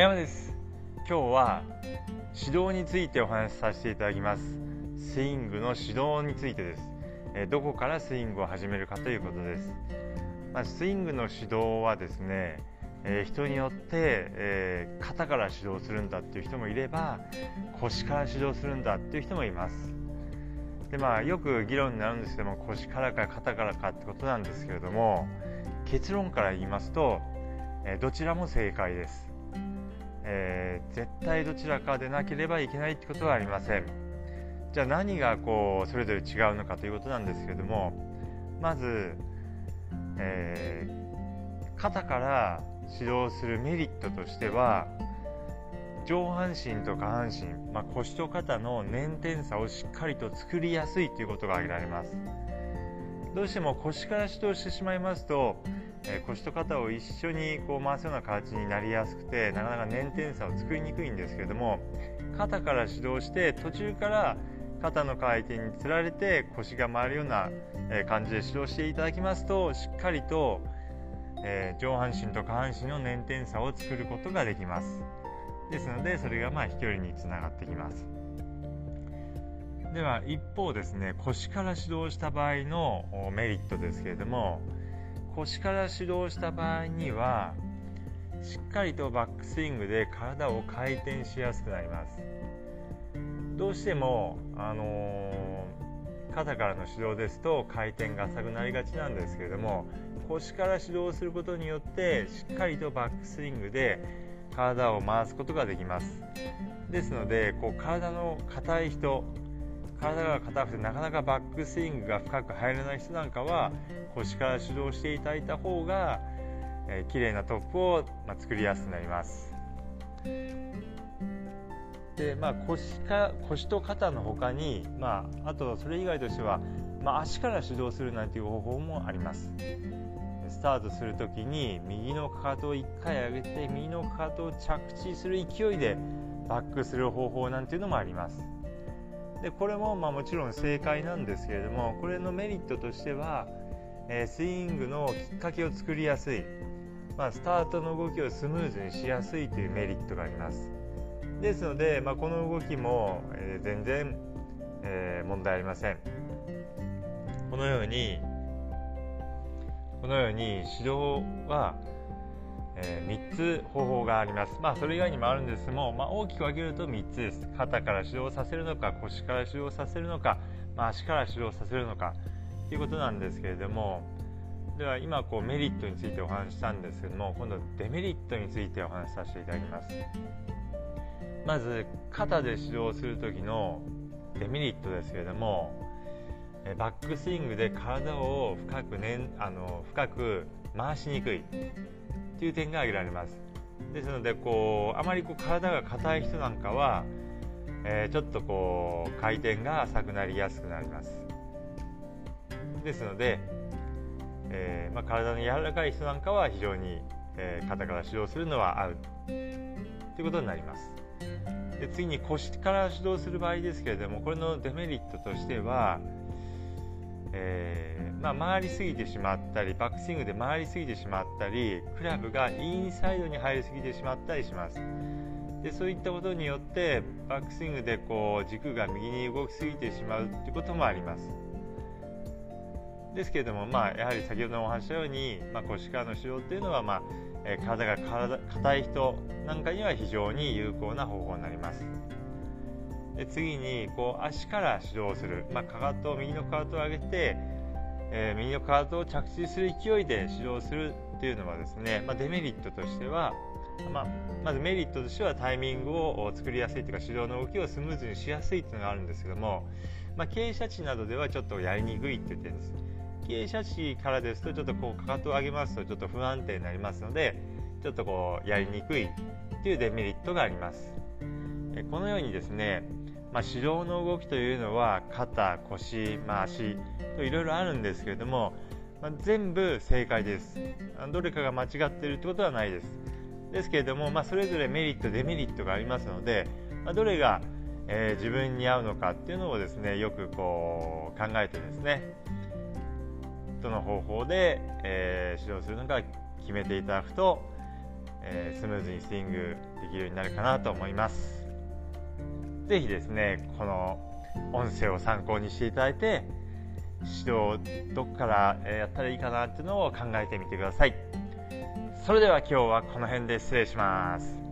山です。今日は指導についてお話しさせていただきます。スイングの指導についてです。えどこからスイングを始めるかということです、まあ、スイングの指導はですね、えー、人によって、えー、肩から指導するんだっていう人もいれば腰から指導するんだっていう人もいます。でまあよく議論になるんですけども腰からか肩からかってことなんですけれども結論から言いますと、えどちらも正解です。えー、絶対どちらかでなければいけないってことはありません。じゃあ何がこうそれぞれ違うのかということなんですけれどもまず、えー、肩から指導するメリットとしては上半身と下半身、まあ、腰と肩の粘点差をしっかりと作りやすいということが挙げられます。どうしても腰から指導してしまいますとえ腰と肩を一緒にこう回すような形になりやすくてなかなか粘点差を作りにくいんですけれども肩から指導して途中から肩の回転につられて腰が回るような感じで指導していただきますとしっかりと、え上半身と下半身の粘点差を作ることができます。ですのでそれがまあ飛距離につながってきます。では一方ですね腰から指導した場合のメリットですけれども腰から指導した場合にはしっかりとバックスイングで体を回転しやすくなります。どうしても、あのー、肩からの指導ですと回転が浅くなりがちなんですけれども腰から指導することによってしっかりとバックスイングで体を回すことができます。ですのでこう体の硬い人体が硬くてなかなかバックスイングが深く入らない人なんかは腰から指導していただいた方が、えー、綺麗なトップを、まあ、作りやすくなります。でまあ、腰か腰と肩の他に、まあ、あとそれ以外としては、まあ、足から指導するなんていう方法もあります。スタートする時に右のかかとを1回上げて右のかかとを着地する勢いでバックする方法なんていうのもあります。でこれもまあもちろん正解なんですけれどもこれのメリットとしては、えー、スイングのきっかけを作りやすい、まあ、スタートの動きをスムーズにしやすいというメリットがあります。ですので、まあ、この動きも、えー、全然、えー、問題ありません。このようにこのように指導はえー、3つ方法があります。まあ、それ以外にもあるんですけども、まあ、大きく分けると3つです。肩から指導させるのか、腰から指導させるのか、まあ、足から指導させるのかということなんですけれども、では今こうメリットについてお話ししたんですけども、今度デメリットについてお話しさせていただきます。まず、肩で指導する時のデメリットですけれども、バックスイングで体を深く,、ね、あの深く回しにくいっていう点が挙げられます。ですのでこうあまりこう体が硬い人なんかは、えー、ちょっとこう回転が浅くなりやすくなります。ですので、えー、まあ、体の柔らかい人なんかは非常に、えー、肩から指導するのは合う。ということになります。で次に腰から指導する場合ですけれどもこれのデメリットとしては、えー、まあ、回りすぎてしまったりバックスイングで回りすぎてしまったりクラブがインサイドに入りすぎてしまったりします。でそういったことによってバックスイングでこう軸が右に動きすぎてしまうということもあります。ですけれども、まあ、やはり先ほどお話したように、まあ、腰からの使用っていうのは、まあえ、体が硬い人なんかには非常に有効な方法になります。で次にこう足から指導する、まあ、かかと右のかかとを上げて、えー、右のかかとを着地する勢いで指導するっていうのはですね、まあ、デメリットとしては、まあ、まずメリットとしてはタイミングを作りやすいというか指導の動きをスムーズにしやすいというのがあるんですけども、ま、傾斜地などではちょっとやりにくいっていう点です。傾斜地からですとちょっとこうかかとを上げますとちょっと不安定になりますのでちょっとこうやりにくいっていうデメリットがあります。このようにですねまあ、指導の動きというのは肩、腰、まあ、足といろいろあるんですけれども、まあ、全部正解です。どれかが間違っているということはないです。ですけれども、まあ、それぞれメリットデメリットがありますので、まあ、どれが、えー、自分に合うのかっていうのをですねよくこう考えてですねどの方法で、えー、指導するのか決めていただくとえー、スムーズにスイングできるようになるかなと思います。是非ですねこの音声を参考にしていただいて指導どこからやったらいいかなっていうのを考えてみてください。それでは今日はこの辺で失礼します。